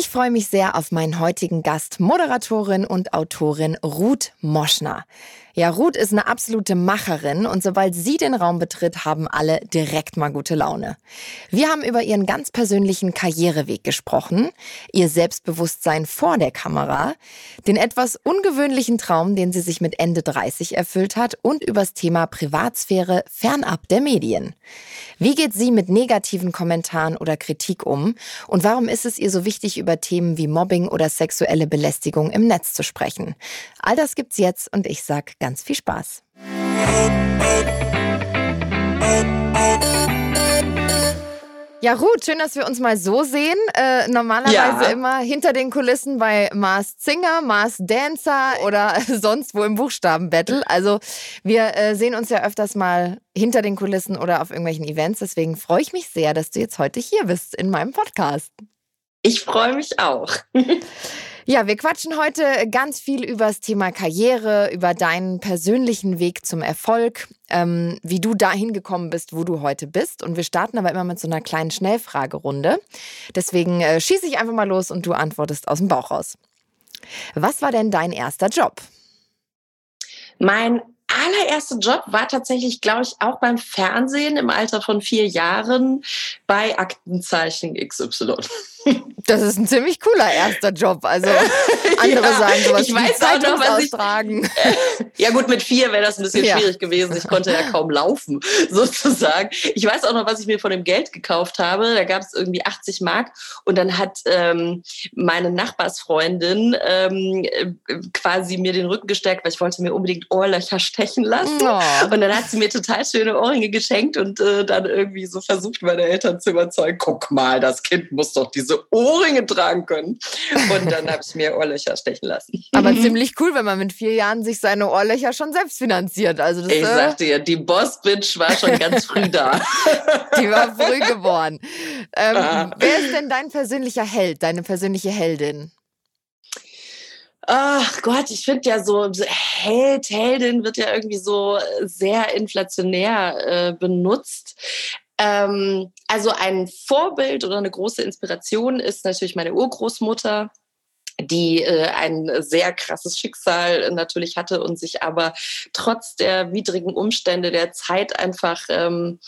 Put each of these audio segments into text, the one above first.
Ich freue mich sehr auf meinen heutigen Gast, Moderatorin und Autorin Ruth Moschner. Ja, Ruth ist eine absolute Macherin und sobald sie den Raum betritt, haben alle direkt mal gute Laune. Wir haben über ihren ganz persönlichen Karriereweg gesprochen, ihr Selbstbewusstsein vor der Kamera, den etwas ungewöhnlichen Traum, den sie sich mit Ende 30 erfüllt hat und übers Thema Privatsphäre fernab der Medien. Wie geht sie mit negativen Kommentaren oder Kritik um und warum ist es ihr so wichtig, über Themen wie Mobbing oder sexuelle Belästigung im Netz zu sprechen? All das gibt's jetzt und ich sag ganz viel Spaß. Ja, Ruth, schön, dass wir uns mal so sehen. Äh, normalerweise ja. immer hinter den Kulissen bei Mars Singer, Mars Dancer oder sonst wo im Buchstabenbattle. Also wir äh, sehen uns ja öfters mal hinter den Kulissen oder auf irgendwelchen Events. Deswegen freue ich mich sehr, dass du jetzt heute hier bist in meinem Podcast. Ich freue mich auch. Ja, wir quatschen heute ganz viel über das Thema Karriere, über deinen persönlichen Weg zum Erfolg, ähm, wie du dahin gekommen bist, wo du heute bist. Und wir starten aber immer mit so einer kleinen Schnellfragerunde. Deswegen äh, schieße ich einfach mal los und du antwortest aus dem Bauch raus. Was war denn dein erster Job? Mein allererster Job war tatsächlich, glaube ich, auch beim Fernsehen im Alter von vier Jahren bei Aktenzeichen XY. Das ist ein ziemlich cooler erster Job. Also andere ja, sagen sowas ich weiß auch noch, was ich, Ja gut, mit vier wäre das ein bisschen ja. schwierig gewesen. Ich konnte ja kaum laufen, sozusagen. Ich weiß auch noch, was ich mir von dem Geld gekauft habe. Da gab es irgendwie 80 Mark und dann hat ähm, meine Nachbarsfreundin ähm, quasi mir den Rücken gestärkt, weil ich wollte mir unbedingt Ohrlöcher stechen lassen. Oh. Und dann hat sie mir total schöne Ohrringe geschenkt und äh, dann irgendwie so versucht, meine Eltern zu überzeugen, guck mal, das Kind muss doch diese diese Ohrringe tragen können. Und dann habe ich mir Ohrlöcher stechen lassen. Aber ziemlich cool, wenn man mit vier Jahren sich seine Ohrlöcher schon selbst finanziert. Also das, ich äh, sagte ja, die Boss-Bitch war schon ganz früh da. die war früh geboren. Ähm, ah. Wer ist denn dein persönlicher Held, deine persönliche Heldin? Ach Gott, ich finde ja so, Held, Heldin wird ja irgendwie so sehr inflationär äh, benutzt. Ähm, also ein Vorbild oder eine große Inspiration ist natürlich meine Urgroßmutter, die äh, ein sehr krasses Schicksal natürlich hatte und sich aber trotz der widrigen Umstände der Zeit einfach ähm,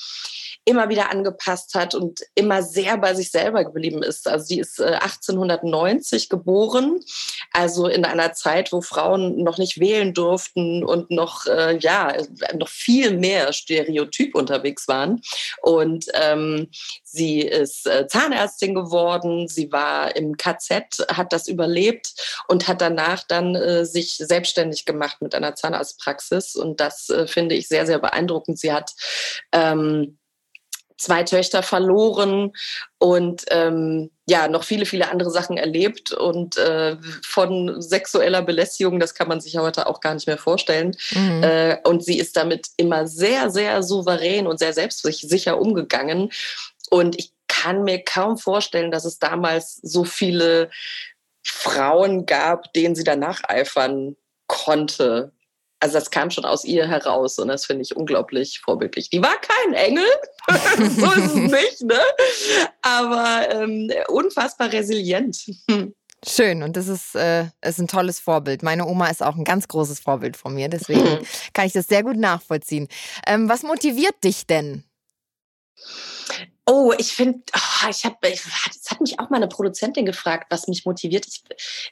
immer wieder angepasst hat und immer sehr bei sich selber geblieben ist. Also sie ist äh, 1890 geboren, also in einer Zeit, wo Frauen noch nicht wählen durften und noch äh, ja noch viel mehr stereotyp unterwegs waren. Und ähm, sie ist äh, Zahnärztin geworden. Sie war im KZ, hat das überlebt und hat danach dann äh, sich selbstständig gemacht mit einer Zahnarztpraxis. Und das äh, finde ich sehr sehr beeindruckend. Sie hat ähm, zwei Töchter verloren und ähm, ja, noch viele, viele andere Sachen erlebt und äh, von sexueller Belästigung, das kann man sich heute auch gar nicht mehr vorstellen. Mhm. Äh, und sie ist damit immer sehr, sehr souverän und sehr selbstsicher umgegangen. Und ich kann mir kaum vorstellen, dass es damals so viele Frauen gab, denen sie danach eifern konnte also das kam schon aus ihr heraus und das finde ich unglaublich vorbildlich. Die war kein Engel, so ist es nicht, ne? aber ähm, unfassbar resilient. Schön und das ist, äh, ist ein tolles Vorbild. Meine Oma ist auch ein ganz großes Vorbild von mir, deswegen kann ich das sehr gut nachvollziehen. Ähm, was motiviert dich denn? Oh, ich finde, oh, ich habe, es hat mich auch mal eine Produzentin gefragt, was mich motiviert. Ich,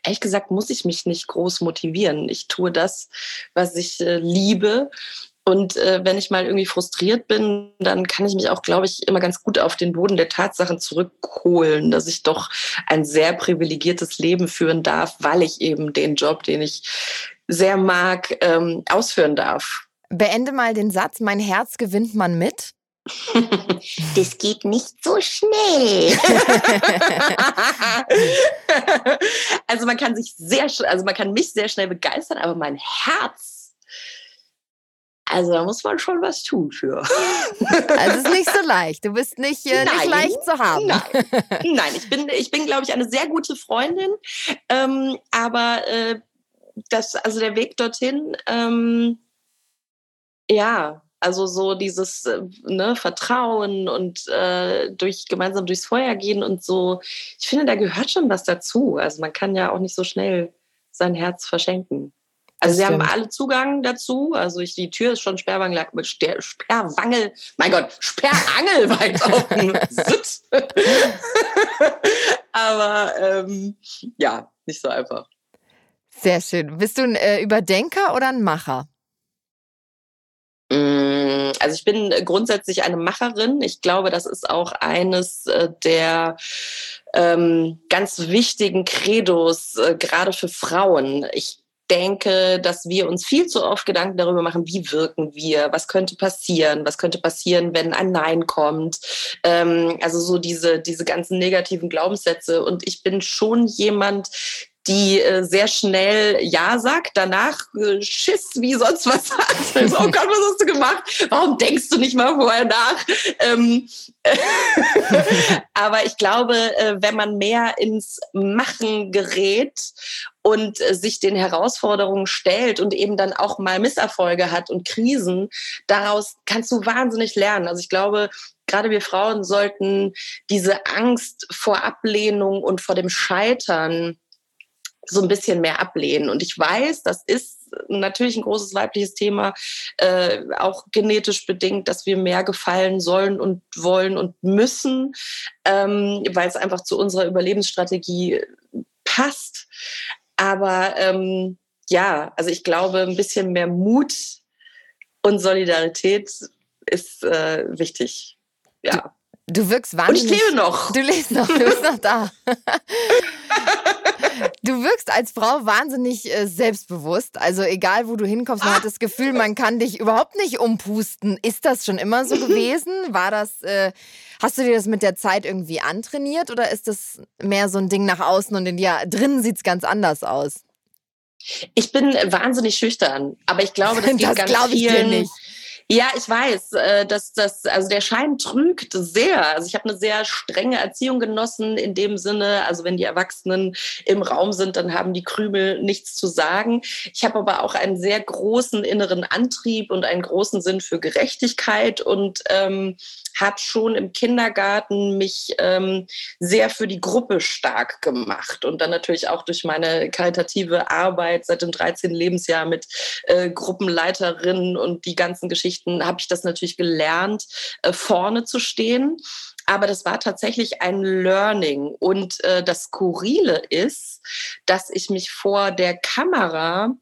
ehrlich gesagt muss ich mich nicht groß motivieren. Ich tue das, was ich äh, liebe. Und äh, wenn ich mal irgendwie frustriert bin, dann kann ich mich auch, glaube ich, immer ganz gut auf den Boden der Tatsachen zurückholen, dass ich doch ein sehr privilegiertes Leben führen darf, weil ich eben den Job, den ich sehr mag, ähm, ausführen darf. Beende mal den Satz, mein Herz gewinnt man mit. Das geht nicht so schnell. also man kann sich sehr, also man kann mich sehr schnell begeistern, aber mein Herz, also da muss man schon was tun für. Also es ist nicht so leicht. Du bist nicht, äh, nein, nicht leicht zu haben. Nein, nein ich bin, ich bin, glaube ich, eine sehr gute Freundin. Ähm, aber äh, das, also der Weg dorthin, ähm, ja, Also so dieses äh, ne, Vertrauen und äh, durch gemeinsam durchs Feuer gehen und so. Ich finde, da gehört schon was dazu. Also man kann ja auch nicht so schnell sein Herz verschenken. Also sie haben alle Zugang dazu. Also ich, die Tür ist schon Sperrwangel, Sperrwangel, mein Gott, Sperrangel weit offen. Aber ähm, ja, nicht so einfach. Sehr schön. Bist du ein äh, Überdenker oder ein Macher? Also ich bin grundsätzlich eine Macherin. Ich glaube, das ist auch eines äh, der ähm, ganz wichtigen Credos, äh, gerade für Frauen. Ich denke, dass wir uns viel zu oft Gedanken darüber machen, wie wirken wir, was könnte passieren, was könnte passieren, wenn ein Nein kommt. Ähm, also so diese, diese ganzen negativen Glaubenssätze. Und ich bin schon jemand, die äh, sehr schnell Ja sagt, danach äh, Schiss wie sonst was hat. Also, oh Gott, was hast du gemacht? Warum denkst du nicht mal vorher nach? Ähm, aber ich glaube, äh, wenn man mehr ins Machen gerät und äh, sich den Herausforderungen stellt und eben dann auch mal Misserfolge hat und Krisen, daraus kannst du wahnsinnig lernen. Also ich glaube, gerade wir Frauen sollten diese Angst vor Ablehnung und vor dem Scheitern so ein bisschen mehr ablehnen. Und ich weiß, das ist natürlich ein großes weibliches Thema, äh, auch genetisch bedingt, dass wir mehr gefallen sollen und wollen und müssen, ähm, weil es einfach zu unserer Überlebensstrategie passt. Aber ähm, ja, also ich glaube, ein bisschen mehr Mut und Solidarität ist äh, wichtig. Ja. Du, du wirkst wahnsinnig. Und ich lebe noch. Du lebst noch, du bist noch da. Du wirkst als Frau wahnsinnig äh, selbstbewusst. Also egal, wo du hinkommst, man hat das Gefühl, man kann dich überhaupt nicht umpusten. Ist das schon immer so gewesen? War das, äh, hast du dir das mit der Zeit irgendwie antrainiert oder ist das mehr so ein Ding nach außen und in dir drinnen sieht es ganz anders aus? Ich bin wahnsinnig schüchtern, aber ich glaube, das, das ganz vielen. Ich dir nicht. Ja, ich weiß, äh, dass das, also der Schein trügt sehr. Also ich habe eine sehr strenge Erziehung genossen in dem Sinne, also wenn die Erwachsenen im Raum sind, dann haben die Krümel nichts zu sagen. Ich habe aber auch einen sehr großen inneren Antrieb und einen großen Sinn für Gerechtigkeit und ähm, habe schon im Kindergarten mich ähm, sehr für die Gruppe stark gemacht und dann natürlich auch durch meine karitative Arbeit seit dem 13. Lebensjahr mit äh, Gruppenleiterinnen und die ganzen Geschichten Geschichten habe ich das natürlich gelernt, äh, vorne zu stehen. Aber das war tatsächlich ein Learning. Und äh, das Skurrile ist, dass ich mich vor der Kamera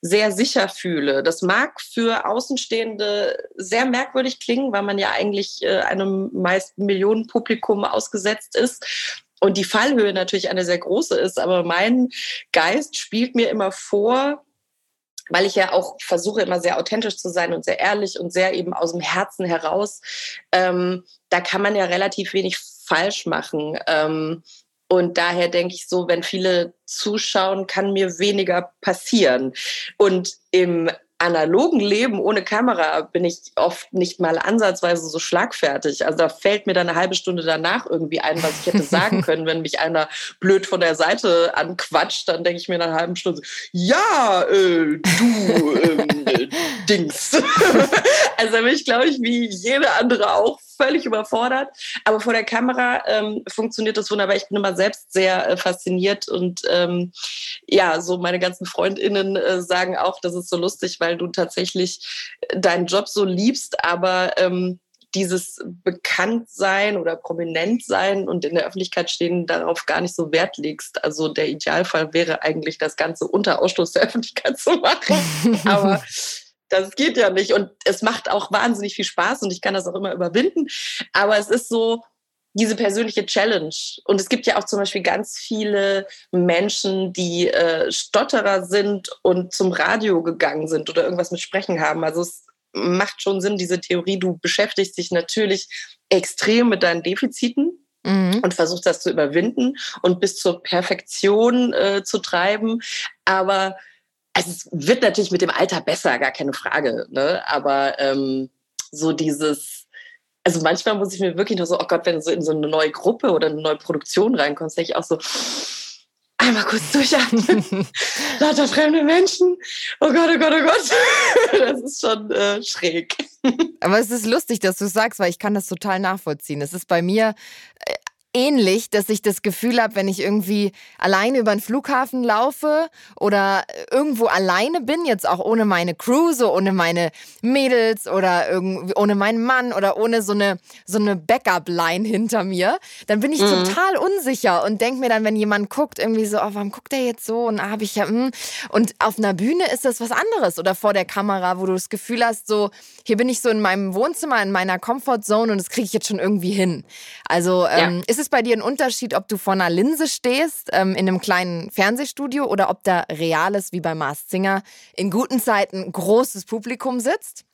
sehr sicher fühle. Das mag für Außenstehende sehr merkwürdig klingen, weil man ja eigentlich äh, einem meist Millionenpublikum ausgesetzt ist und die Fallhöhe natürlich eine sehr große ist. Aber mein Geist spielt mir immer vor, weil ich ja auch versuche, immer sehr authentisch zu sein und sehr ehrlich und sehr eben aus dem Herzen heraus. Ähm, da kann man ja relativ wenig falsch machen. Ähm, und daher denke ich so, wenn viele zuschauen, kann mir weniger passieren. Und im analogen Leben ohne Kamera bin ich oft nicht mal ansatzweise so schlagfertig. Also da fällt mir dann eine halbe Stunde danach irgendwie ein, was ich hätte sagen können, wenn mich einer blöd von der Seite anquatscht, dann denke ich mir in einer halben Stunde, ja, äh, du ähm, Dings. also da bin ich, glaube ich, wie jede andere auch völlig überfordert. Aber vor der Kamera ähm, funktioniert das wunderbar. Ich bin immer selbst sehr äh, fasziniert und ähm, ja, so meine ganzen FreundInnen äh, sagen auch, das ist so lustig, weil du tatsächlich deinen Job so liebst, aber ähm, dieses Bekanntsein oder prominent sein und in der Öffentlichkeit stehen darauf gar nicht so Wert legst. Also der Idealfall wäre eigentlich, das Ganze unter Ausschluss der Öffentlichkeit zu machen. Aber das geht ja nicht. Und es macht auch wahnsinnig viel Spaß und ich kann das auch immer überwinden. Aber es ist so diese persönliche Challenge. Und es gibt ja auch zum Beispiel ganz viele Menschen, die äh, Stotterer sind und zum Radio gegangen sind oder irgendwas mit Sprechen haben. Also es macht schon Sinn, diese Theorie. Du beschäftigst dich natürlich extrem mit deinen Defiziten. Mhm. Und versuchst das zu überwinden und bis zur Perfektion äh, zu treiben. Aber also es wird natürlich mit dem Alter besser, gar keine Frage. Ne? Aber ähm, so dieses, also manchmal muss ich mir wirklich nur so, oh Gott, wenn du so in so eine neue Gruppe oder eine neue Produktion reinkommst, denke ich auch so, einmal kurz durchatmen. Lauter fremde Menschen. Oh Gott, oh Gott, oh Gott. Das ist schon äh, schräg. Aber es ist lustig, dass du sagst, weil ich kann das total nachvollziehen. Es ist bei mir äh, ähnlich, dass ich das Gefühl habe, wenn ich irgendwie alleine über den Flughafen laufe oder irgendwo alleine bin, jetzt auch ohne meine Crew, so ohne meine Mädels oder irgendwie ohne meinen Mann oder ohne so eine, so eine Backup-Line hinter mir, dann bin ich mhm. total unsicher und denke mir dann, wenn jemand guckt, irgendwie so, oh, warum guckt der jetzt so? Und habe ich ja, hm. und auf einer Bühne ist das was anderes oder vor der Kamera, wo du das Gefühl hast, so, hier bin ich so in meinem Wohnzimmer, in meiner Comfortzone und das kriege ich jetzt schon irgendwie hin. Also ähm, ja. ist es es bei dir ein Unterschied, ob du vor einer Linse stehst, ähm, in einem kleinen Fernsehstudio oder ob da reales, wie bei Mars Singer, in guten Zeiten großes Publikum sitzt?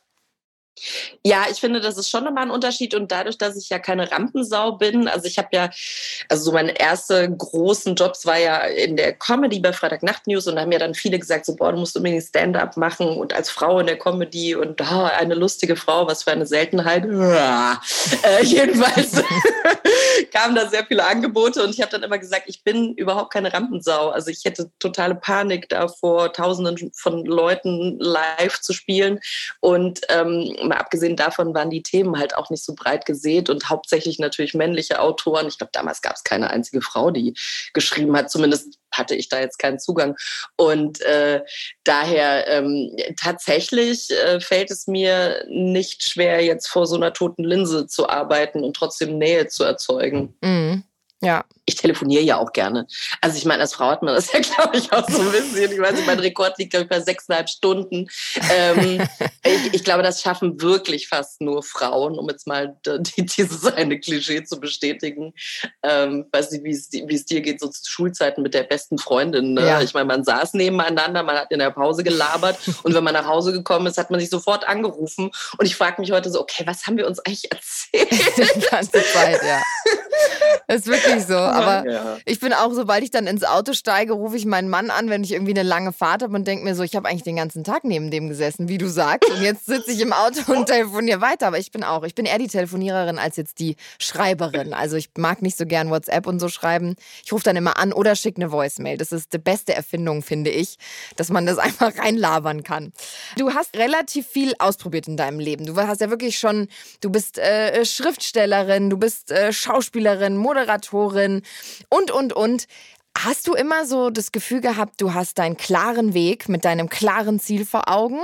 Ja, ich finde, das ist schon nochmal ein Unterschied. Und dadurch, dass ich ja keine Rampensau bin, also ich habe ja, also so meine erste großen Jobs war ja in der Comedy bei Freitagnacht News und da haben ja dann viele gesagt, so, boah, du musst unbedingt Stand-up machen und als Frau in der Comedy und oh, eine lustige Frau, was für eine Seltenheit. äh, jedenfalls kamen da sehr viele Angebote und ich habe dann immer gesagt, ich bin überhaupt keine Rampensau. Also ich hätte totale Panik davor, tausenden von Leuten live zu spielen und ähm, mal abgesehen davon waren die Themen halt auch nicht so breit gesät und hauptsächlich natürlich männliche Autoren. Ich glaube, damals gab es keine einzige Frau, die geschrieben hat. Zumindest hatte ich da jetzt keinen Zugang. Und äh, daher ähm, tatsächlich äh, fällt es mir nicht schwer, jetzt vor so einer toten Linse zu arbeiten und trotzdem Nähe zu erzeugen. Mhm. Ja. Ich telefoniere ja auch gerne. Also ich meine, als Frau hat man das ja, glaube ich, auch so ein bisschen. Ich weiß nicht, mein Rekord liegt, glaube ich, bei sechseinhalb Stunden. Ähm, ich, ich, glaube, das schaffen wirklich fast nur Frauen, um jetzt mal die, dieses eine Klischee zu bestätigen. Ähm, weiß nicht, wie es dir geht, so zu Schulzeiten mit der besten Freundin. Ne? Ja. Ich meine, man saß nebeneinander, man hat in der Pause gelabert und wenn man nach Hause gekommen ist, hat man sich sofort angerufen. Und ich frage mich heute so, okay, was haben wir uns eigentlich erzählt? Die ganze Zeit, ja. Das ist wirklich so. Aber ja. ich bin auch, sobald ich dann ins Auto steige, rufe ich meinen Mann an, wenn ich irgendwie eine lange Fahrt habe und denke mir so, ich habe eigentlich den ganzen Tag neben dem gesessen, wie du sagst. Und jetzt sitze ich im Auto und telefoniere weiter. Aber ich bin auch, ich bin eher die Telefoniererin als jetzt die Schreiberin. Also ich mag nicht so gern WhatsApp und so schreiben. Ich rufe dann immer an oder schicke eine Voicemail. Das ist die beste Erfindung, finde ich, dass man das einfach reinlabern kann. Du hast relativ viel ausprobiert in deinem Leben. Du hast ja wirklich schon, du bist äh, Schriftstellerin, du bist äh, Schauspielerin, Moderatorin und, und, und. Hast du immer so das Gefühl gehabt, du hast deinen klaren Weg mit deinem klaren Ziel vor Augen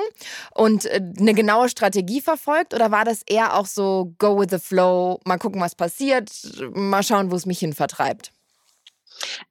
und äh, eine genaue Strategie verfolgt? Oder war das eher auch so, go with the flow, mal gucken, was passiert, mal schauen, wo es mich hin vertreibt?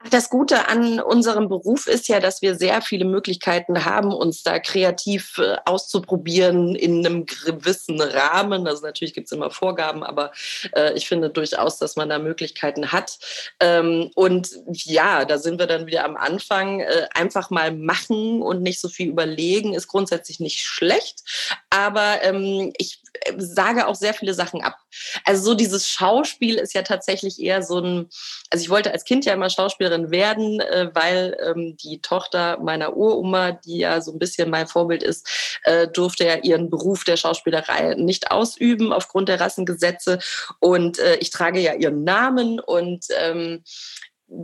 Das Gute an unserem Beruf ist ja, dass wir sehr viele Möglichkeiten haben, uns da kreativ äh, auszuprobieren in einem gewissen Rahmen. Also natürlich gibt es immer Vorgaben, aber äh, ich finde durchaus, dass man da Möglichkeiten hat. Ähm, und ja, da sind wir dann wieder am Anfang. Äh, einfach mal machen und nicht so viel überlegen, ist grundsätzlich nicht schlecht. Aber ähm, ich äh, sage auch sehr viele Sachen ab. Also so dieses Schauspiel ist ja tatsächlich eher so ein, also ich wollte als Kind ja immer Schauspielerin werden, äh, weil ähm, die Tochter meiner Uroma, die ja so ein bisschen mein Vorbild ist, äh, durfte ja ihren Beruf der Schauspielerei nicht ausüben aufgrund der Rassengesetze. Und äh, ich trage ja ihren Namen und ähm,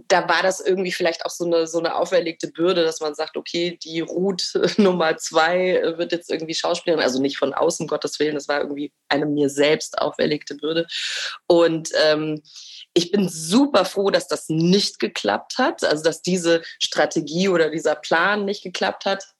da war das irgendwie vielleicht auch so eine, so eine auferlegte Bürde, dass man sagt, okay, die Ruth Nummer zwei wird jetzt irgendwie Schauspielerin, also nicht von außen, Gottes Willen, das war irgendwie eine mir selbst auferlegte Bürde. Und ähm, ich bin super froh, dass das nicht geklappt hat, also dass diese Strategie oder dieser Plan nicht geklappt hat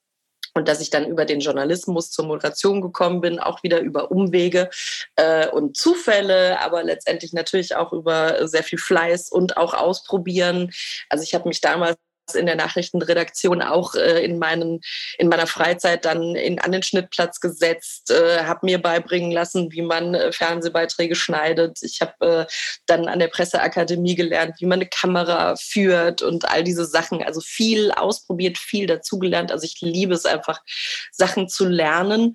und dass ich dann über den Journalismus zur Moderation gekommen bin, auch wieder über Umwege äh, und Zufälle, aber letztendlich natürlich auch über sehr viel Fleiß und auch Ausprobieren. Also ich habe mich damals in der Nachrichtenredaktion auch äh, in, meinen, in meiner Freizeit dann in, an den Schnittplatz gesetzt, äh, habe mir beibringen lassen, wie man äh, Fernsehbeiträge schneidet. Ich habe äh, dann an der Presseakademie gelernt, wie man eine Kamera führt und all diese Sachen. Also viel ausprobiert, viel dazugelernt. Also ich liebe es einfach, Sachen zu lernen.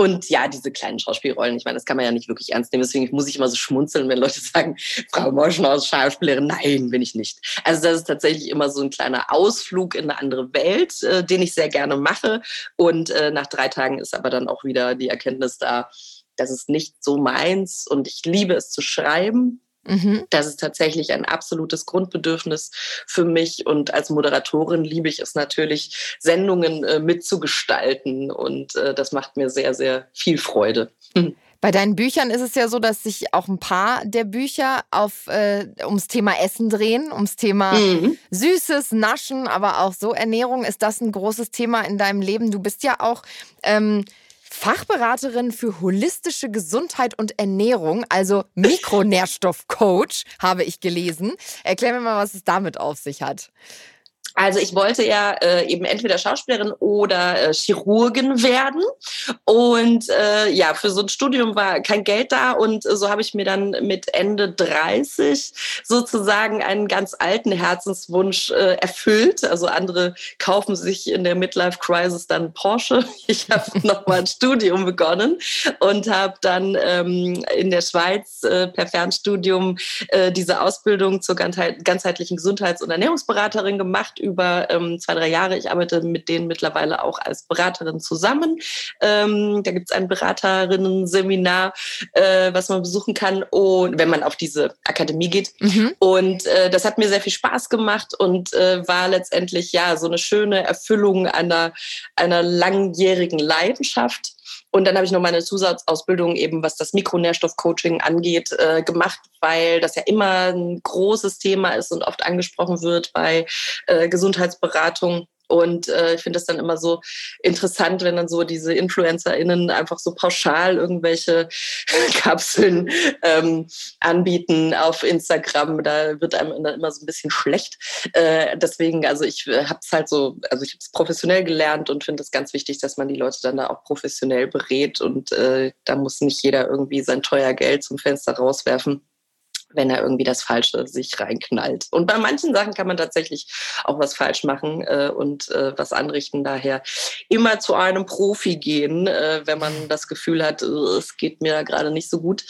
Und ja, diese kleinen Schauspielrollen, ich meine, das kann man ja nicht wirklich ernst nehmen. Deswegen muss ich immer so schmunzeln, wenn Leute sagen, Frau Moschenhaus, Schauspielerin. Nein, bin ich nicht. Also das ist tatsächlich immer so ein kleiner Ausflug in eine andere Welt, äh, den ich sehr gerne mache. Und äh, nach drei Tagen ist aber dann auch wieder die Erkenntnis da, das ist nicht so meins. Und ich liebe es zu schreiben. Mhm. Das ist tatsächlich ein absolutes Grundbedürfnis für mich. Und als Moderatorin liebe ich es natürlich, Sendungen äh, mitzugestalten. Und äh, das macht mir sehr, sehr viel Freude. Bei deinen Büchern ist es ja so, dass sich auch ein paar der Bücher auf äh, ums Thema Essen drehen, ums Thema mhm. Süßes, Naschen, aber auch so Ernährung. Ist das ein großes Thema in deinem Leben? Du bist ja auch ähm, Fachberaterin für holistische Gesundheit und Ernährung, also Mikronährstoffcoach, habe ich gelesen. Erklär mir mal, was es damit auf sich hat. Also ich wollte ja äh, eben entweder Schauspielerin oder äh, Chirurgin werden. Und äh, ja, für so ein Studium war kein Geld da. Und so habe ich mir dann mit Ende 30 sozusagen einen ganz alten Herzenswunsch äh, erfüllt. Also andere kaufen sich in der Midlife Crisis dann Porsche. Ich habe nochmal ein Studium begonnen und habe dann ähm, in der Schweiz äh, per Fernstudium äh, diese Ausbildung zur ganzheitlichen Gesundheits- und Ernährungsberaterin gemacht über ähm, zwei, drei Jahre. Ich arbeite mit denen mittlerweile auch als Beraterin zusammen. Ähm, da gibt es ein Beraterinnen-Seminar, äh, was man besuchen kann, und wenn man auf diese Akademie geht. Mhm. Und äh, das hat mir sehr viel Spaß gemacht und äh, war letztendlich ja so eine schöne Erfüllung einer, einer langjährigen Leidenschaft. Und dann habe ich noch meine Zusatzausbildung eben, was das Mikronährstoffcoaching angeht, äh, gemacht, weil das ja immer ein großes Thema ist und oft angesprochen wird bei äh, Gesundheitsberatung. Und äh, ich finde es dann immer so interessant, wenn dann so diese InfluencerInnen einfach so pauschal irgendwelche Kapseln ähm, anbieten auf Instagram. Da wird einem dann immer so ein bisschen schlecht. Äh, deswegen, also ich äh, habe es halt so, also ich habe es professionell gelernt und finde es ganz wichtig, dass man die Leute dann da auch professionell berät. Und äh, da muss nicht jeder irgendwie sein teuer Geld zum Fenster rauswerfen wenn er irgendwie das Falsche sich reinknallt. Und bei manchen Sachen kann man tatsächlich auch was falsch machen äh, und äh, was anrichten. Daher immer zu einem Profi gehen, äh, wenn man das Gefühl hat, äh, es geht mir gerade nicht so gut.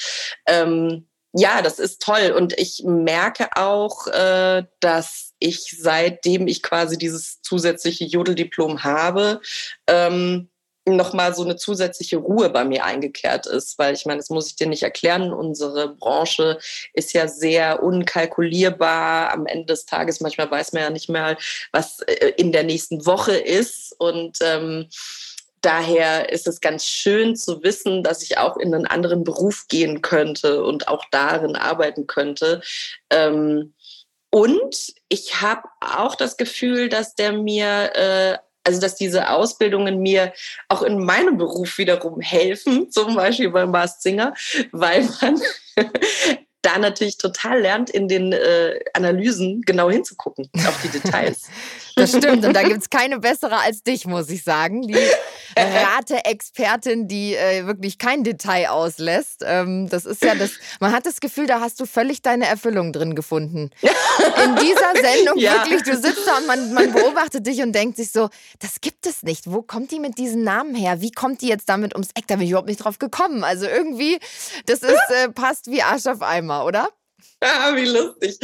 Ähm, ja, das ist toll. Und ich merke auch, äh, dass ich seitdem ich quasi dieses zusätzliche Jodeldiplom habe, ähm, nochmal so eine zusätzliche Ruhe bei mir eingekehrt ist, weil ich meine, das muss ich dir nicht erklären, unsere Branche ist ja sehr unkalkulierbar. Am Ende des Tages, manchmal weiß man ja nicht mehr, was äh, in der nächsten Woche ist und ähm, Daher ist es ganz schön zu wissen, dass ich auch in einen anderen Beruf gehen könnte und auch darin arbeiten könnte. Ähm, und ich habe auch das Gefühl, dass der mir äh, also dass diese Ausbildungen mir auch in meinem Beruf wiederum helfen, zum Beispiel beim Mars Singer, weil man da natürlich total lernt, in den äh, Analysen genau hinzugucken auf die Details. Das stimmt. Und da gibt es keine bessere als dich, muss ich sagen. Die Rate-Expertin, die äh, wirklich kein Detail auslässt. Ähm, das ist ja das, man hat das Gefühl, da hast du völlig deine Erfüllung drin gefunden. In dieser Sendung ja. wirklich, du sitzt da und man, man beobachtet dich und denkt sich so, das gibt es nicht. Wo kommt die mit diesen Namen her? Wie kommt die jetzt damit ums Eck? Da bin ich überhaupt nicht drauf gekommen. Also irgendwie, das ist, äh, passt wie Arsch auf Eimer, oder? Ah, wie lustig.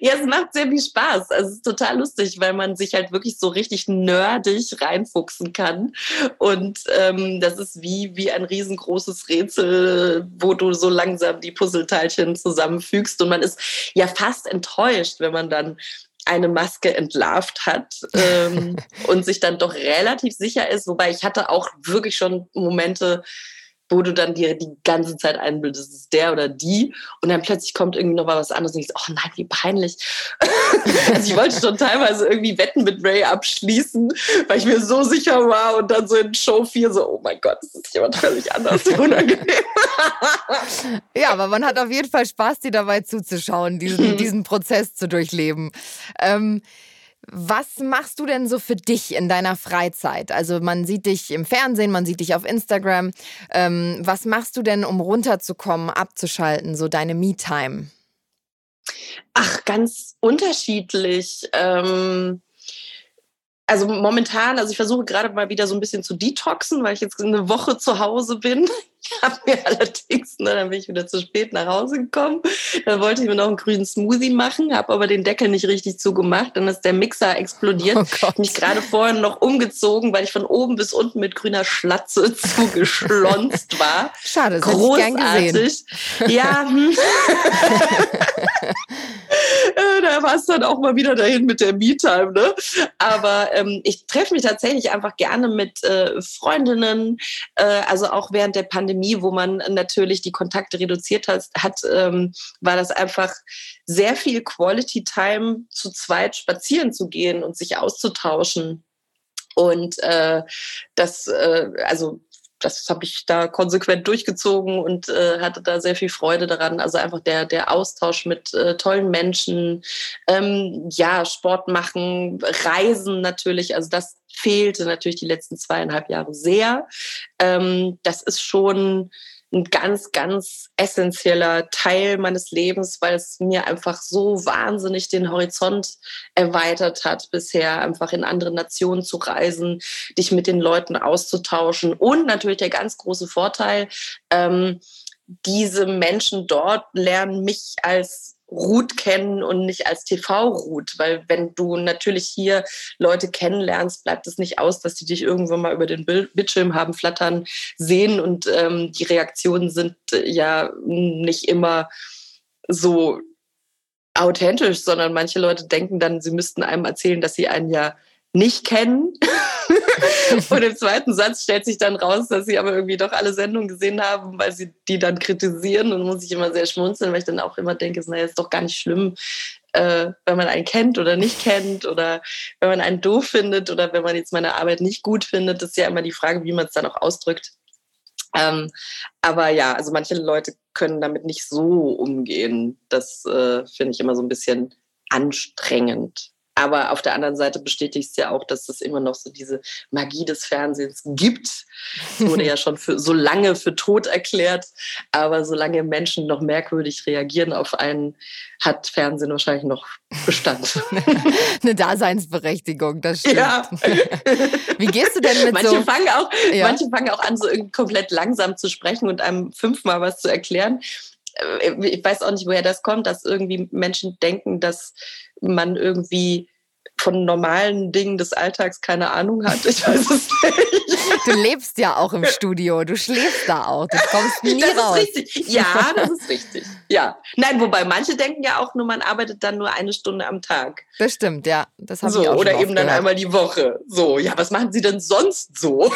Ja, es macht sehr viel Spaß. Also es ist total lustig, weil man sich halt wirklich so richtig nerdig reinfuchsen kann. Und ähm, das ist wie, wie ein riesengroßes Rätsel, wo du so langsam die Puzzleteilchen zusammenfügst. Und man ist ja fast enttäuscht, wenn man dann eine Maske entlarvt hat ähm, und sich dann doch relativ sicher ist. Wobei ich hatte auch wirklich schon Momente, wo du dann dir die ganze Zeit einbildest, es ist der oder die und dann plötzlich kommt irgendwie noch mal was anderes und denkst, oh nein, wie peinlich. also ich wollte schon teilweise irgendwie Wetten mit Ray abschließen, weil ich mir so sicher war und dann so in Show 4 so, oh mein Gott, das ist jemand völlig anders, unangenehm. ja, aber man hat auf jeden Fall Spaß, dir dabei zuzuschauen, diesen, diesen Prozess zu durchleben. Ähm, was machst du denn so für dich in deiner Freizeit? Also man sieht dich im Fernsehen, man sieht dich auf Instagram. Ähm, was machst du denn, um runterzukommen, abzuschalten, so deine Me-Time? Ach, ganz unterschiedlich. Ähm also momentan, also ich versuche gerade mal wieder so ein bisschen zu detoxen, weil ich jetzt eine Woche zu Hause bin. habe mir allerdings, ne, dann bin ich wieder zu spät nach Hause gekommen. Dann wollte ich mir noch einen grünen Smoothie machen, habe aber den Deckel nicht richtig zugemacht. Dann ist der Mixer explodiert. Oh mich gerade vorhin noch umgezogen, weil ich von oben bis unten mit grüner Schlatze zugeschlonzt war. Schade, das Großartig. Ja. Hm. Da war es dann auch mal wieder dahin mit der Me-Time. Ne? Aber ähm, ich treffe mich tatsächlich einfach gerne mit äh, Freundinnen, äh, also auch während der Pandemie, wo man natürlich die Kontakte reduziert hat, hat ähm, war das einfach sehr viel Quality Time zu zweit spazieren zu gehen und sich auszutauschen. Und äh, das, äh, also das habe ich da konsequent durchgezogen und äh, hatte da sehr viel Freude daran. Also einfach der, der Austausch mit äh, tollen Menschen, ähm, ja, Sport machen, Reisen natürlich. Also das fehlte natürlich die letzten zweieinhalb Jahre sehr. Ähm, das ist schon ein ganz, ganz essentieller Teil meines Lebens, weil es mir einfach so wahnsinnig den Horizont erweitert hat, bisher einfach in andere Nationen zu reisen, dich mit den Leuten auszutauschen und natürlich der ganz große Vorteil, ähm, diese Menschen dort lernen mich als Ruth kennen und nicht als TV-Ruth, weil wenn du natürlich hier Leute kennenlernst, bleibt es nicht aus, dass die dich irgendwo mal über den Bildschirm haben flattern sehen und ähm, die Reaktionen sind äh, ja nicht immer so authentisch, sondern manche Leute denken dann, sie müssten einem erzählen, dass sie einen ja nicht kennen. und im zweiten Satz stellt sich dann raus, dass sie aber irgendwie doch alle Sendungen gesehen haben, weil sie die dann kritisieren und muss ich immer sehr schmunzeln, weil ich dann auch immer denke, naja, ist doch gar nicht schlimm, äh, wenn man einen kennt oder nicht kennt oder wenn man einen doof findet oder wenn man jetzt meine Arbeit nicht gut findet. Das ist ja immer die Frage, wie man es dann auch ausdrückt. Ähm, aber ja, also manche Leute können damit nicht so umgehen. Das äh, finde ich immer so ein bisschen anstrengend. Aber auf der anderen Seite bestätigt es ja auch, dass es immer noch so diese Magie des Fernsehens gibt. Es wurde ja schon für, so lange für tot erklärt, aber solange Menschen noch merkwürdig reagieren auf einen, hat Fernsehen wahrscheinlich noch Bestand. Eine Daseinsberechtigung, das stimmt. Ja. Wie gehst du denn mit manche so... Fangen auch, ja. Manche fangen auch an, so komplett langsam zu sprechen und einem fünfmal was zu erklären. Äh, ich weiß auch nicht, woher das kommt, dass irgendwie Menschen denken, dass man irgendwie von normalen Dingen des Alltags keine Ahnung hat. Ich weiß es nicht. Du lebst ja auch im Studio, du schläfst da auch, du kommst nie das raus. Ist richtig. Ja, das ist richtig. Ja. Nein, wobei manche denken ja auch nur, man arbeitet dann nur eine Stunde am Tag. Das stimmt, ja. Das so, ich auch Oder eben dann gehört. einmal die Woche. So, ja, was machen Sie denn sonst so?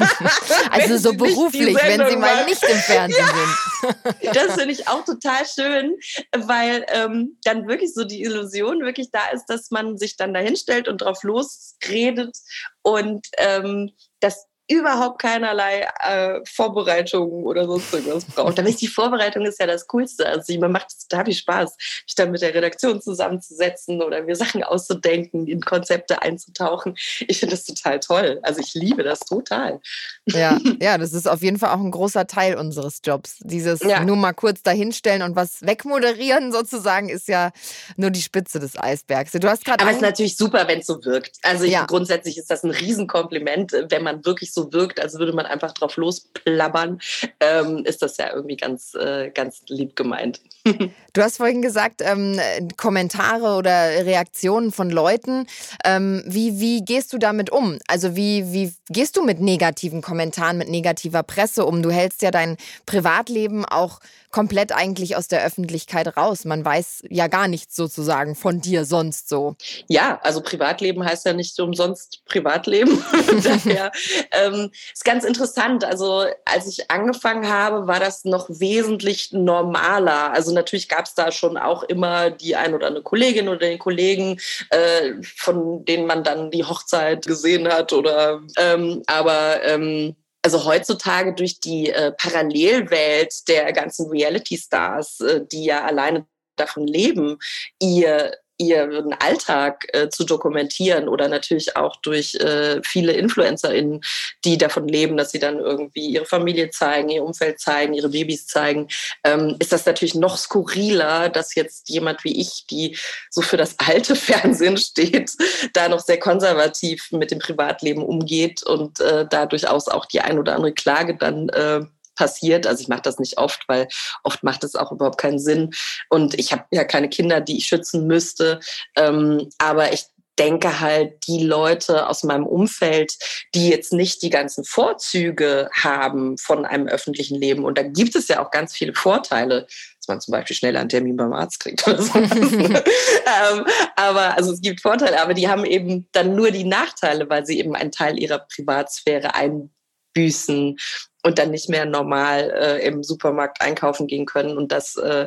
also so beruflich, wenn Sie mal nicht im Fernsehen ja. sind. das finde ich auch total schön, weil ähm, dann wirklich so die Illusion wirklich da ist, dass man sich dann da hinstellt und drauf losredet. Und ähm, das überhaupt keinerlei äh, Vorbereitungen oder sonst irgendwas braucht. Damit die Vorbereitung ist ja das Coolste. Also man macht es total viel Spaß, sich dann mit der Redaktion zusammenzusetzen oder mir Sachen auszudenken, in Konzepte einzutauchen. Ich finde das total toll. Also ich liebe das total. Ja, ja, das ist auf jeden Fall auch ein großer Teil unseres Jobs. Dieses ja. nur mal kurz dahinstellen und was wegmoderieren sozusagen ist ja nur die Spitze des Eisbergs. Du hast gerade. Aber es ist natürlich super, wenn es so wirkt. Also ich, ja. grundsätzlich ist das ein Riesenkompliment, wenn man wirklich so so wirkt, als würde man einfach drauf losplappern, ähm, ist das ja irgendwie ganz, äh, ganz lieb gemeint. Du hast vorhin gesagt, ähm, Kommentare oder Reaktionen von Leuten. Ähm, wie, wie gehst du damit um? Also wie, wie gehst du mit negativen Kommentaren, mit negativer Presse um? Du hältst ja dein Privatleben auch komplett eigentlich aus der Öffentlichkeit raus. Man weiß ja gar nichts sozusagen von dir sonst so. Ja, also Privatleben heißt ja nicht umsonst Privatleben. Daher ähm, ist ganz interessant. Also als ich angefangen habe, war das noch wesentlich normaler. Also natürlich gab es da schon auch immer die ein oder andere Kollegin oder den Kollegen, äh, von denen man dann die Hochzeit gesehen hat oder ähm, aber ähm, also heutzutage durch die äh, Parallelwelt der ganzen Reality-Stars, äh, die ja alleine davon leben, ihr ihren Alltag äh, zu dokumentieren oder natürlich auch durch äh, viele InfluencerInnen, die davon leben, dass sie dann irgendwie ihre Familie zeigen, ihr Umfeld zeigen, ihre Babys zeigen, ähm, ist das natürlich noch skurriler, dass jetzt jemand wie ich, die so für das alte Fernsehen steht, da noch sehr konservativ mit dem Privatleben umgeht und äh, da durchaus auch die ein oder andere Klage dann äh, passiert. Also ich mache das nicht oft, weil oft macht es auch überhaupt keinen Sinn. Und ich habe ja keine Kinder, die ich schützen müsste. Ähm, aber ich denke halt, die Leute aus meinem Umfeld, die jetzt nicht die ganzen Vorzüge haben von einem öffentlichen Leben, und da gibt es ja auch ganz viele Vorteile, dass man zum Beispiel schneller einen Termin beim Arzt kriegt oder so. ähm, aber also es gibt Vorteile, aber die haben eben dann nur die Nachteile, weil sie eben einen Teil ihrer Privatsphäre einbüßen und dann nicht mehr normal äh, im Supermarkt einkaufen gehen können. Und das, äh,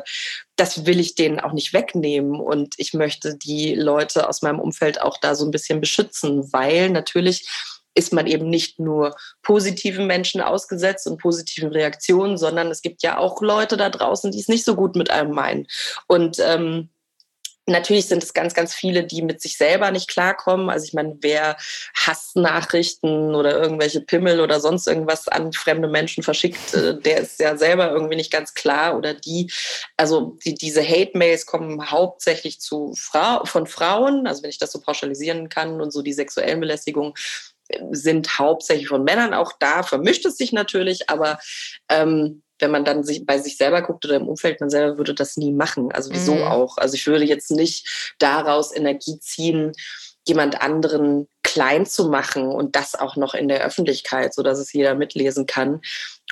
das will ich denen auch nicht wegnehmen. Und ich möchte die Leute aus meinem Umfeld auch da so ein bisschen beschützen, weil natürlich ist man eben nicht nur positiven Menschen ausgesetzt und positiven Reaktionen, sondern es gibt ja auch Leute da draußen, die es nicht so gut mit einem meinen. Und ähm, Natürlich sind es ganz, ganz viele, die mit sich selber nicht klarkommen. Also ich meine, wer Hassnachrichten oder irgendwelche Pimmel oder sonst irgendwas an fremde Menschen verschickt, äh, der ist ja selber irgendwie nicht ganz klar. Oder die, also die, diese Hate-Mails kommen hauptsächlich zu Frau, von Frauen, also wenn ich das so pauschalisieren kann und so die sexuellen Belästigungen äh, sind hauptsächlich von Männern. Auch da vermischt es sich natürlich, aber ähm, wenn man dann sich, bei sich selber guckt oder im Umfeld, man selber würde das nie machen. Also wieso mhm. auch? Also ich würde jetzt nicht daraus Energie ziehen, jemand anderen klein zu machen und das auch noch in der Öffentlichkeit, so dass es jeder mitlesen kann.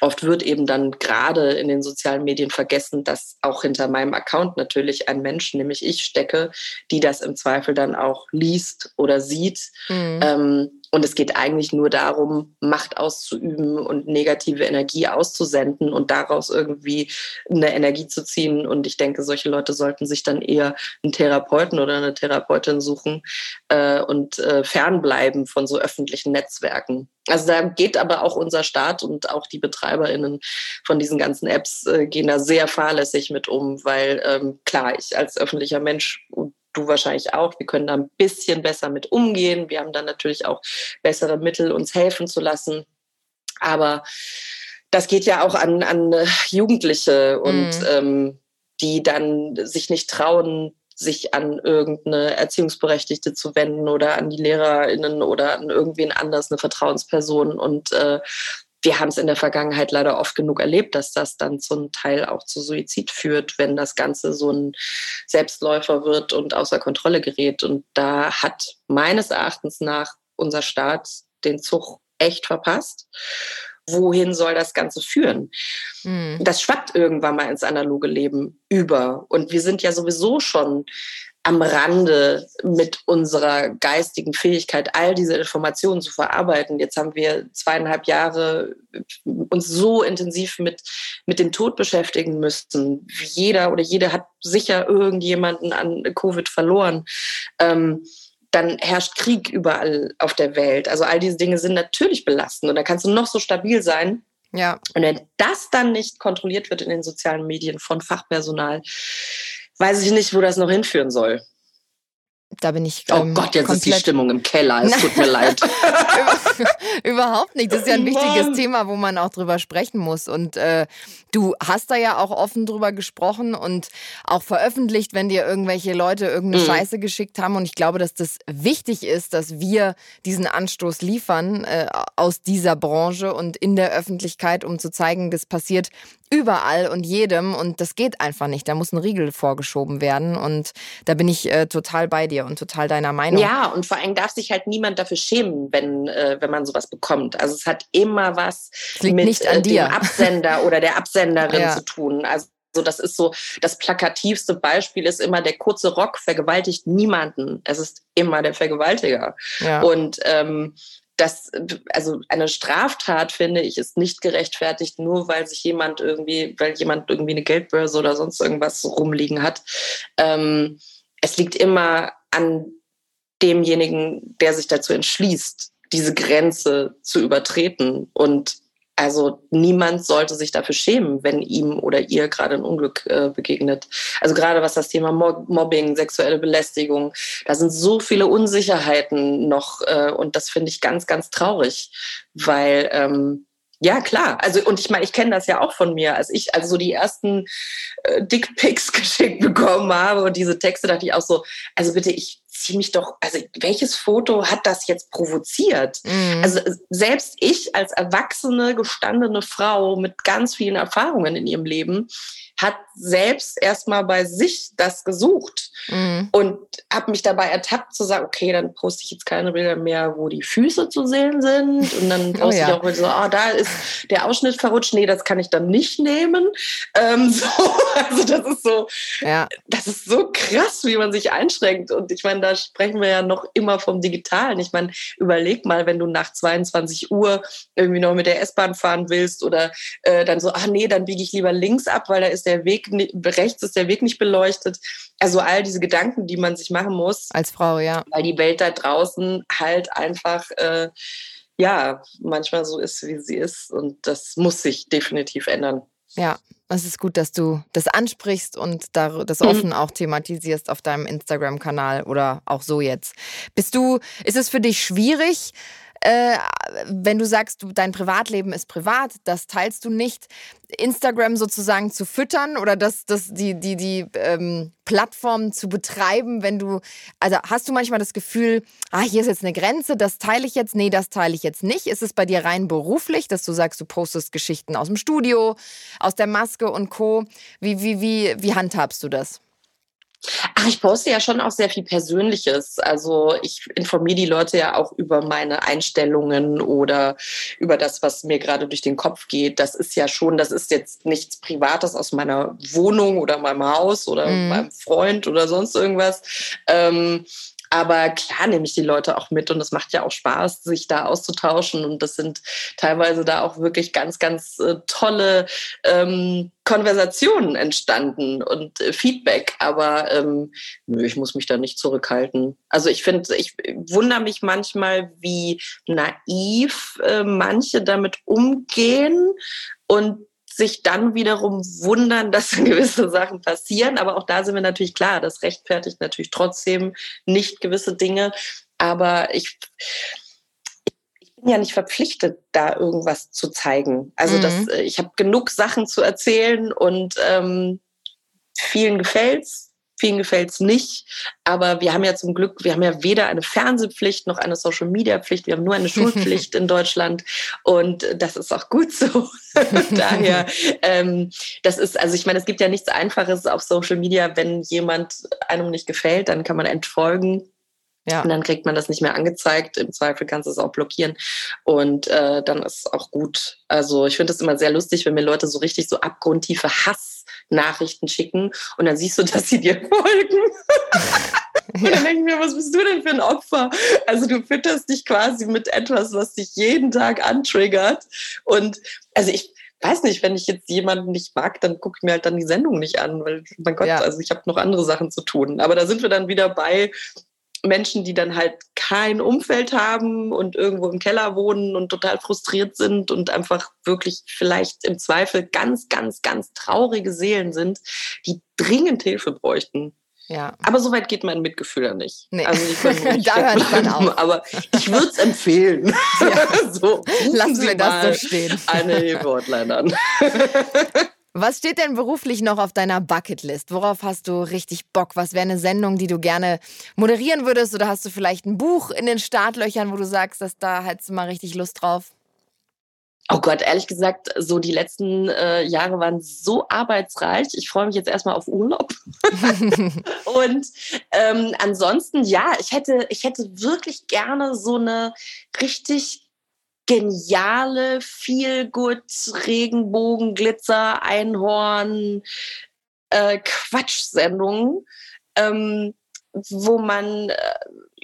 Oft wird eben dann gerade in den sozialen Medien vergessen, dass auch hinter meinem Account natürlich ein Mensch, nämlich ich, stecke, die das im Zweifel dann auch liest oder sieht. Mhm. Ähm, und es geht eigentlich nur darum, Macht auszuüben und negative Energie auszusenden und daraus irgendwie eine Energie zu ziehen. Und ich denke, solche Leute sollten sich dann eher einen Therapeuten oder eine Therapeutin suchen äh, und äh, fernbleiben von so öffentlichen Netzwerken. Also da geht aber auch unser Staat und auch die BetreiberInnen von diesen ganzen Apps äh, gehen da sehr fahrlässig mit um, weil ähm, klar, ich als öffentlicher Mensch du wahrscheinlich auch. Wir können da ein bisschen besser mit umgehen. Wir haben dann natürlich auch bessere Mittel, uns helfen zu lassen. Aber das geht ja auch an, an äh, Jugendliche und mhm. ähm, die dann sich nicht trauen, sich an irgendeine Erziehungsberechtigte zu wenden oder an die LehrerInnen oder an irgendwen anders, eine Vertrauensperson. Und äh, wir haben es in der Vergangenheit leider oft genug erlebt, dass das dann zum Teil auch zu Suizid führt, wenn das Ganze so ein Selbstläufer wird und außer Kontrolle gerät. Und da hat meines Erachtens nach unser Staat den Zug echt verpasst. Wohin soll das Ganze führen? Mhm. Das schwappt irgendwann mal ins analoge Leben über. Und wir sind ja sowieso schon am Rande mit unserer geistigen Fähigkeit, all diese Informationen zu verarbeiten. Jetzt haben wir zweieinhalb Jahre uns so intensiv mit, mit dem Tod beschäftigen müssen. Jeder oder jede hat sicher irgendjemanden an Covid verloren. Ähm, dann herrscht Krieg überall auf der Welt. Also all diese Dinge sind natürlich belastend und da kannst du noch so stabil sein. Ja. Und wenn das dann nicht kontrolliert wird in den sozialen Medien von Fachpersonal, weiß ich nicht, wo das noch hinführen soll. Da bin ich. Oh ähm, oh Gott, jetzt ist die Stimmung im Keller. Es tut mir leid. Überhaupt nicht. Das ist ja ein wichtiges Mann. Thema, wo man auch drüber sprechen muss. Und äh, du hast da ja auch offen drüber gesprochen und auch veröffentlicht, wenn dir irgendwelche Leute irgendeine mhm. Scheiße geschickt haben. Und ich glaube, dass das wichtig ist, dass wir diesen Anstoß liefern äh, aus dieser Branche und in der Öffentlichkeit, um zu zeigen, das passiert überall und jedem und das geht einfach nicht. Da muss ein Riegel vorgeschoben werden und da bin ich äh, total bei dir und total deiner Meinung. Ja, und vor allem darf sich halt niemand dafür schämen, wenn, äh, wenn man sowas bekommt. Also es hat immer was mit äh, dem Absender oder der Absenderin ja. zu tun. Also also das ist so, das plakativste Beispiel ist immer, der kurze Rock vergewaltigt niemanden. Es ist immer der Vergewaltiger. Ja. Und ähm, das, also eine Straftat, finde ich, ist nicht gerechtfertigt, nur weil sich jemand irgendwie, weil jemand irgendwie eine Geldbörse oder sonst irgendwas rumliegen hat. Ähm, es liegt immer an demjenigen, der sich dazu entschließt, diese Grenze zu übertreten. Und also niemand sollte sich dafür schämen, wenn ihm oder ihr gerade ein Unglück äh, begegnet. Also gerade was das Thema Mobbing, sexuelle Belästigung, da sind so viele Unsicherheiten noch äh, und das finde ich ganz, ganz traurig, weil ähm, Ja, klar. Also, und ich meine, ich kenne das ja auch von mir. Als ich also so die ersten äh, Dickpics geschickt bekommen habe und diese Texte, dachte ich auch so, also bitte, ich ziehe mich doch, also welches Foto hat das jetzt provoziert? Mhm. Also selbst ich als erwachsene, gestandene Frau mit ganz vielen Erfahrungen in ihrem Leben hat selbst erstmal bei sich das gesucht mhm. und habe mich dabei ertappt zu sagen, okay, dann poste ich jetzt keine Bilder mehr, wo die Füße zu sehen sind und dann oh poste oh ja. ich auch so, ah, da ist der Ausschnitt verrutscht, nee, das kann ich dann nicht nehmen. Ähm, so, also das ist so, ja. das ist so krass, wie man sich einschränkt und ich meine, da sprechen wir ja noch immer vom Digitalen. Ich meine, überleg mal, wenn du nach 22 Uhr irgendwie noch mit der S-Bahn fahren willst oder äh, dann so, ach nee, dann biege ich lieber links ab, weil da ist der Weg, rechts ist der Weg nicht beleuchtet. Also all diese Gedanken, die man sich machen muss. Als Frau, ja. Weil die Welt da draußen halt einfach, äh, ja, manchmal so ist, wie sie ist. Und das muss sich definitiv ändern. Ja, es ist gut, dass du das ansprichst und das mhm. offen auch thematisierst auf deinem Instagram-Kanal oder auch so jetzt. Bist du, ist es für dich schwierig, äh, wenn du sagst, du, dein Privatleben ist privat, das teilst du nicht, Instagram sozusagen zu füttern oder das, das, die, die, die ähm, Plattform zu betreiben, wenn du, also hast du manchmal das Gefühl, ah, hier ist jetzt eine Grenze, das teile ich jetzt, nee, das teile ich jetzt nicht. Ist es bei dir rein beruflich, dass du sagst, du postest Geschichten aus dem Studio, aus der Maske und Co. Wie, wie, wie, wie handhabst du das? Ach, ich poste ja schon auch sehr viel Persönliches. Also ich informiere die Leute ja auch über meine Einstellungen oder über das, was mir gerade durch den Kopf geht. Das ist ja schon, das ist jetzt nichts Privates aus meiner Wohnung oder meinem Haus oder mhm. meinem Freund oder sonst irgendwas. Ähm, aber klar nehme ich die Leute auch mit und es macht ja auch Spaß, sich da auszutauschen. Und das sind teilweise da auch wirklich ganz, ganz äh, tolle ähm, Konversationen entstanden und äh, Feedback. Aber ähm, nö, ich muss mich da nicht zurückhalten. Also ich finde, ich wundere mich manchmal, wie naiv äh, manche damit umgehen und sich dann wiederum wundern, dass gewisse Sachen passieren. Aber auch da sind wir natürlich klar, das rechtfertigt natürlich trotzdem nicht gewisse Dinge. Aber ich, ich bin ja nicht verpflichtet, da irgendwas zu zeigen. Also mhm. das, ich habe genug Sachen zu erzählen und ähm, vielen gefällt's Vielen gefällt es nicht. Aber wir haben ja zum Glück, wir haben ja weder eine Fernsehpflicht noch eine Social Media Pflicht. Wir haben nur eine Schulpflicht in Deutschland. Und das ist auch gut so. Daher, ähm, das ist, also ich meine, es gibt ja nichts Einfaches auf Social Media. Wenn jemand einem nicht gefällt, dann kann man entfolgen. Ja. Und dann kriegt man das nicht mehr angezeigt. Im Zweifel kannst du es auch blockieren. Und äh, dann ist es auch gut. Also ich finde es immer sehr lustig, wenn mir Leute so richtig so abgrundtiefe Hass Nachrichten schicken und dann siehst du, dass sie dir folgen. und dann denke ich mir, was bist du denn für ein Opfer? Also du fütterst dich quasi mit etwas, was dich jeden Tag antriggert. Und also ich weiß nicht, wenn ich jetzt jemanden nicht mag, dann gucke ich mir halt dann die Sendung nicht an, weil mein Gott, ja. also ich habe noch andere Sachen zu tun. Aber da sind wir dann wieder bei, Menschen, die dann halt kein Umfeld haben und irgendwo im Keller wohnen und total frustriert sind und einfach wirklich vielleicht im Zweifel ganz, ganz, ganz traurige Seelen sind, die dringend Hilfe bräuchten. Ja. Aber so weit geht mein Mitgefühl ja nicht. Nee. Also nicht da hört man auf. Aber ich würde es empfehlen. Ja. so, Lassen Sie wir das so stehen. Eine Hilfe-Hotline an. Was steht denn beruflich noch auf deiner Bucketlist? Worauf hast du richtig Bock? Was wäre eine Sendung, die du gerne moderieren würdest? Oder hast du vielleicht ein Buch in den Startlöchern, wo du sagst, dass da hättest du mal richtig Lust drauf? Oh Gott, ehrlich gesagt, so die letzten äh, Jahre waren so arbeitsreich. Ich freue mich jetzt erstmal auf Urlaub. und ähm, ansonsten, ja, ich hätte, ich hätte wirklich gerne so eine richtig geniale, viel gut Regenbogen, Glitzer, Einhorn, äh, Quatschsendung, ähm, wo man äh,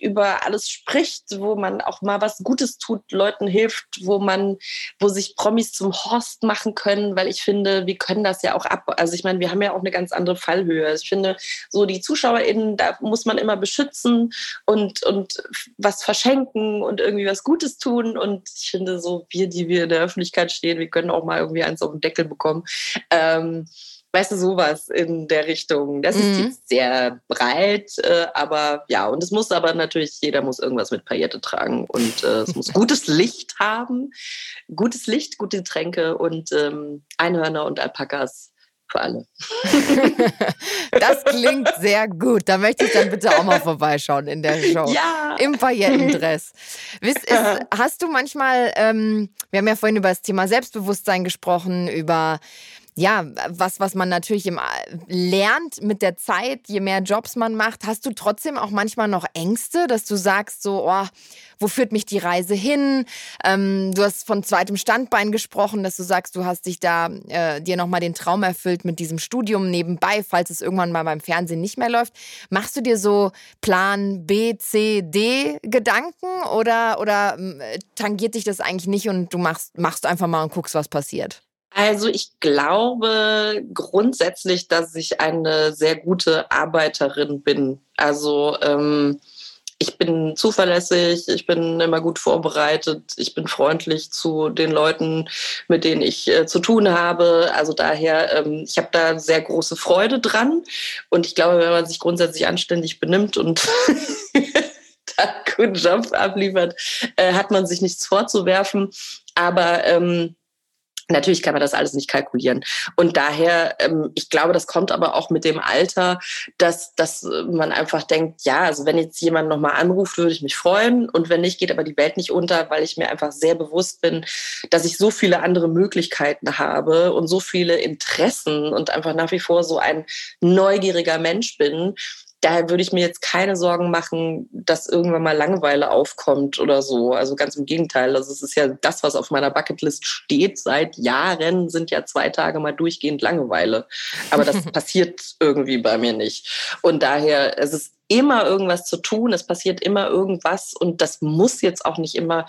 über alles spricht, wo man auch mal was Gutes tut, Leuten hilft, wo man, wo sich Promis zum Horst machen können, weil ich finde, wir können das ja auch ab. Also ich meine, wir haben ja auch eine ganz andere Fallhöhe. Ich finde, so die ZuschauerInnen, da muss man immer beschützen und, und was verschenken und irgendwie was Gutes tun. Und ich finde, so wir, die wir in der Öffentlichkeit stehen, wir können auch mal irgendwie eins auf den Deckel bekommen. Ähm, weißt du, sowas in der Richtung. Das mhm. ist jetzt sehr breit, äh, aber ja, und es muss aber natürlich, jeder muss irgendwas mit Paillette tragen und äh, es muss gutes Licht haben, gutes Licht, gute Tränke und ähm, Einhörner und Alpakas für alle. das klingt sehr gut. Da möchte ich dann bitte auch mal vorbeischauen in der Show. Ja. Im Paillettendress. Ist, hast du manchmal, ähm, wir haben ja vorhin über das Thema Selbstbewusstsein gesprochen, über ja, was, was man natürlich im, lernt mit der Zeit, je mehr Jobs man macht, hast du trotzdem auch manchmal noch Ängste, dass du sagst, so, oh, wo führt mich die Reise hin? Ähm, du hast von zweitem Standbein gesprochen, dass du sagst, du hast dich da äh, dir nochmal den Traum erfüllt mit diesem Studium nebenbei, falls es irgendwann mal beim Fernsehen nicht mehr läuft. Machst du dir so Plan B, C, D Gedanken oder, oder äh, tangiert dich das eigentlich nicht und du machst, machst einfach mal und guckst, was passiert? Also ich glaube grundsätzlich, dass ich eine sehr gute Arbeiterin bin. Also ähm, ich bin zuverlässig, ich bin immer gut vorbereitet, ich bin freundlich zu den Leuten, mit denen ich äh, zu tun habe. Also daher, ähm, ich habe da sehr große Freude dran. Und ich glaube, wenn man sich grundsätzlich anständig benimmt und einen guten Job abliefert, äh, hat man sich nichts vorzuwerfen. Aber ähm, Natürlich kann man das alles nicht kalkulieren. Und daher, ähm, ich glaube, das kommt aber auch mit dem Alter, dass, dass man einfach denkt, ja, also wenn jetzt jemand nochmal anruft, würde ich mich freuen. Und wenn nicht, geht aber die Welt nicht unter, weil ich mir einfach sehr bewusst bin, dass ich so viele andere Möglichkeiten habe und so viele Interessen und einfach nach wie vor so ein neugieriger Mensch bin, daher würde ich mir jetzt keine Sorgen machen, dass irgendwann mal Langeweile aufkommt oder so. Also ganz im Gegenteil. Also es ist ja das, was auf meiner Bucketlist steht seit Jahren, sind ja zwei Tage mal durchgehend Langeweile. Aber das passiert irgendwie bei mir nicht. Und daher, es ist immer irgendwas zu tun, es passiert immer irgendwas und das muss jetzt auch nicht immer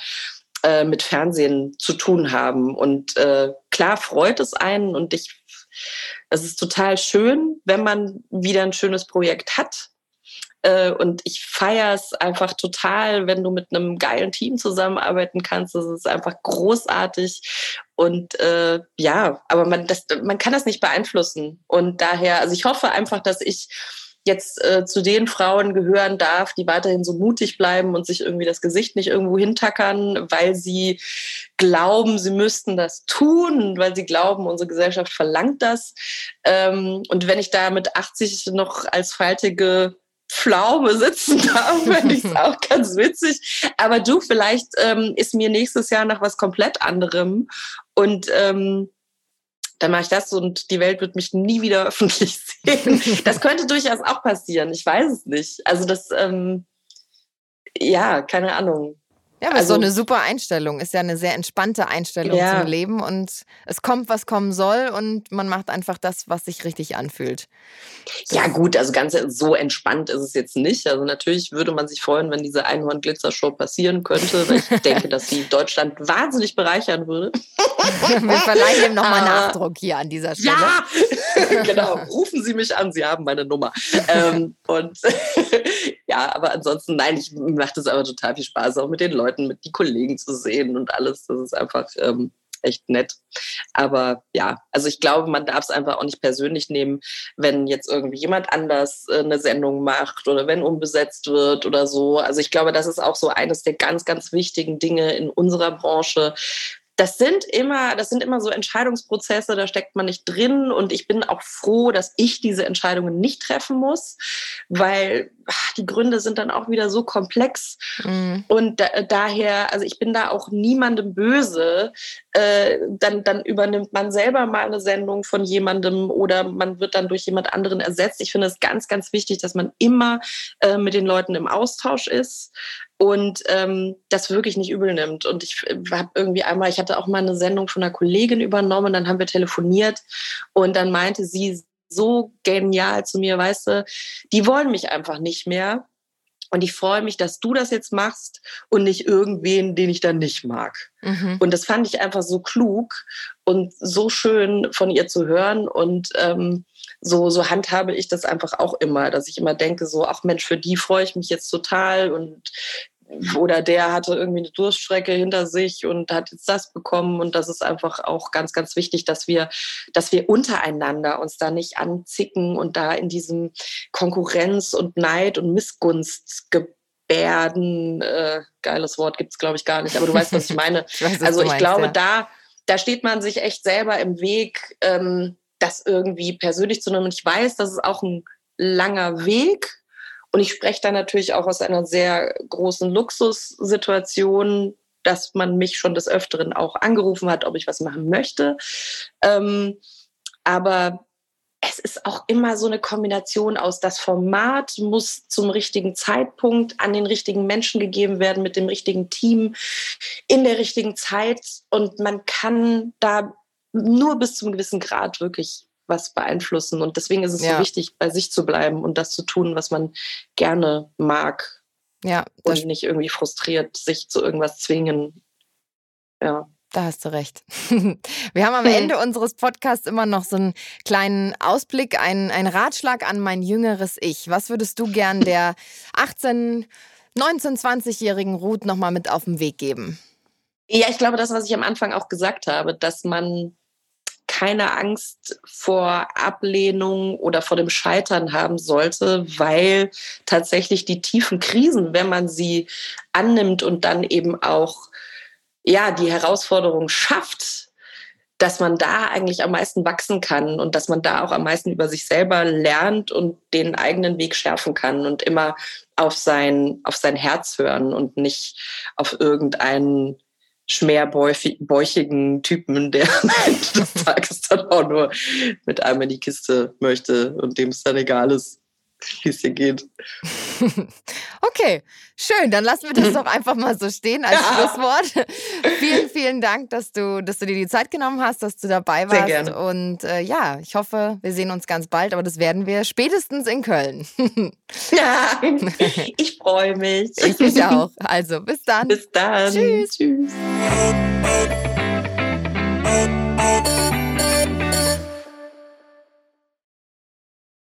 äh, mit Fernsehen zu tun haben. Und äh, klar freut es einen und ich es ist total schön, wenn man wieder ein schönes Projekt hat. Äh, und ich feiere es einfach total, wenn du mit einem geilen Team zusammenarbeiten kannst. Das ist einfach großartig. Und äh, ja, aber man, das, man kann das nicht beeinflussen. Und daher, also ich hoffe einfach, dass ich jetzt äh, zu den Frauen gehören darf, die weiterhin so mutig bleiben und sich irgendwie das Gesicht nicht irgendwo hintackern, weil sie glauben, sie müssten das tun, weil sie glauben, unsere Gesellschaft verlangt das. Ähm, und wenn ich da mit 80 noch als faltige Pflaume sitzen darf, finde ich es auch ganz witzig. Aber du, vielleicht ähm, ist mir nächstes Jahr nach was komplett anderem. Und ähm, dann mache ich das und die Welt wird mich nie wieder öffentlich sehen. Das könnte durchaus auch passieren. Ich weiß es nicht. Also das, ähm, ja, keine Ahnung. Ja, aber also, so eine super Einstellung. Ist ja eine sehr entspannte Einstellung ja. zum Leben und es kommt, was kommen soll und man macht einfach das, was sich richtig anfühlt. Ja, gut, also ganz so entspannt ist es jetzt nicht. Also natürlich würde man sich freuen, wenn diese Einhorn-Glitzer-Show passieren könnte, weil ich denke, dass sie Deutschland wahnsinnig bereichern würde. Wir verleihen ihm nochmal Nachdruck hier an dieser Stelle. Ja, genau. Rufen Sie mich an, Sie haben meine Nummer. ähm, und ja, aber ansonsten, nein, ich mache das aber total viel Spaß, auch mit den Leuten, mit die Kollegen zu sehen und alles. Das ist einfach ähm, echt nett. Aber ja, also ich glaube, man darf es einfach auch nicht persönlich nehmen, wenn jetzt irgendwie jemand anders äh, eine Sendung macht oder wenn umbesetzt wird oder so. Also ich glaube, das ist auch so eines der ganz, ganz wichtigen Dinge in unserer Branche, das sind immer, das sind immer so Entscheidungsprozesse, da steckt man nicht drin. Und ich bin auch froh, dass ich diese Entscheidungen nicht treffen muss, weil die Gründe sind dann auch wieder so komplex mhm. und da, daher, also ich bin da auch niemandem böse. Äh, dann, dann übernimmt man selber mal eine Sendung von jemandem oder man wird dann durch jemand anderen ersetzt. Ich finde es ganz, ganz wichtig, dass man immer äh, mit den Leuten im Austausch ist und ähm, das wirklich nicht übel nimmt. Und ich äh, habe irgendwie einmal, ich hatte auch mal eine Sendung von einer Kollegin übernommen, dann haben wir telefoniert und dann meinte sie so genial zu mir, weißt du, die wollen mich einfach nicht mehr. Und ich freue mich, dass du das jetzt machst und nicht irgendwen, den ich dann nicht mag. Mhm. Und das fand ich einfach so klug und so schön von ihr zu hören. Und ähm, so, so handhabe ich das einfach auch immer, dass ich immer denke, so, ach Mensch, für die freue ich mich jetzt total und oder der hatte irgendwie eine Durststrecke hinter sich und hat jetzt das bekommen. Und das ist einfach auch ganz, ganz wichtig, dass wir, dass wir untereinander uns da nicht anzicken und da in diesem Konkurrenz und Neid und Missgunst gebärden. Äh, geiles Wort gibt es, glaube ich, gar nicht, aber du weißt, was ich meine. ich weiß, also ich meinst, glaube, ja. da, da steht man sich echt selber im Weg, ähm, das irgendwie persönlich zu nehmen. Und ich weiß, das ist auch ein langer Weg und ich spreche da natürlich auch aus einer sehr großen Luxussituation, dass man mich schon des Öfteren auch angerufen hat, ob ich was machen möchte. Ähm, aber es ist auch immer so eine Kombination aus, das Format muss zum richtigen Zeitpunkt an den richtigen Menschen gegeben werden, mit dem richtigen Team, in der richtigen Zeit. Und man kann da nur bis zum gewissen Grad wirklich was beeinflussen. Und deswegen ist es ja. so wichtig, bei sich zu bleiben und das zu tun, was man gerne mag. Ja. Und nicht irgendwie frustriert sich zu irgendwas zwingen. Ja. Da hast du recht. Wir haben am Ende unseres Podcasts immer noch so einen kleinen Ausblick, einen, einen Ratschlag an mein jüngeres Ich. Was würdest du gern der 18, 19, 20-jährigen Ruth nochmal mit auf den Weg geben? Ja, ich glaube, das, was ich am Anfang auch gesagt habe, dass man keine Angst vor Ablehnung oder vor dem Scheitern haben sollte, weil tatsächlich die tiefen Krisen, wenn man sie annimmt und dann eben auch ja, die Herausforderung schafft, dass man da eigentlich am meisten wachsen kann und dass man da auch am meisten über sich selber lernt und den eigenen Weg schärfen kann und immer auf sein, auf sein Herz hören und nicht auf irgendeinen schmerbäuchigen Typen, der am Ende des Tages dann auch nur mit einem in die Kiste möchte und dem es dann egal ist, wie es dir geht. okay, schön. Dann lassen wir das doch einfach mal so stehen als ja. Schlusswort. vielen, vielen Dank, dass du, dass du dir die Zeit genommen hast, dass du dabei warst. Sehr gerne. Und äh, ja, ich hoffe, wir sehen uns ganz bald, aber das werden wir spätestens in Köln. ja, ich freue mich. Ich mich auch. Also, bis dann. Bis dann. Tschüss. Tschüss.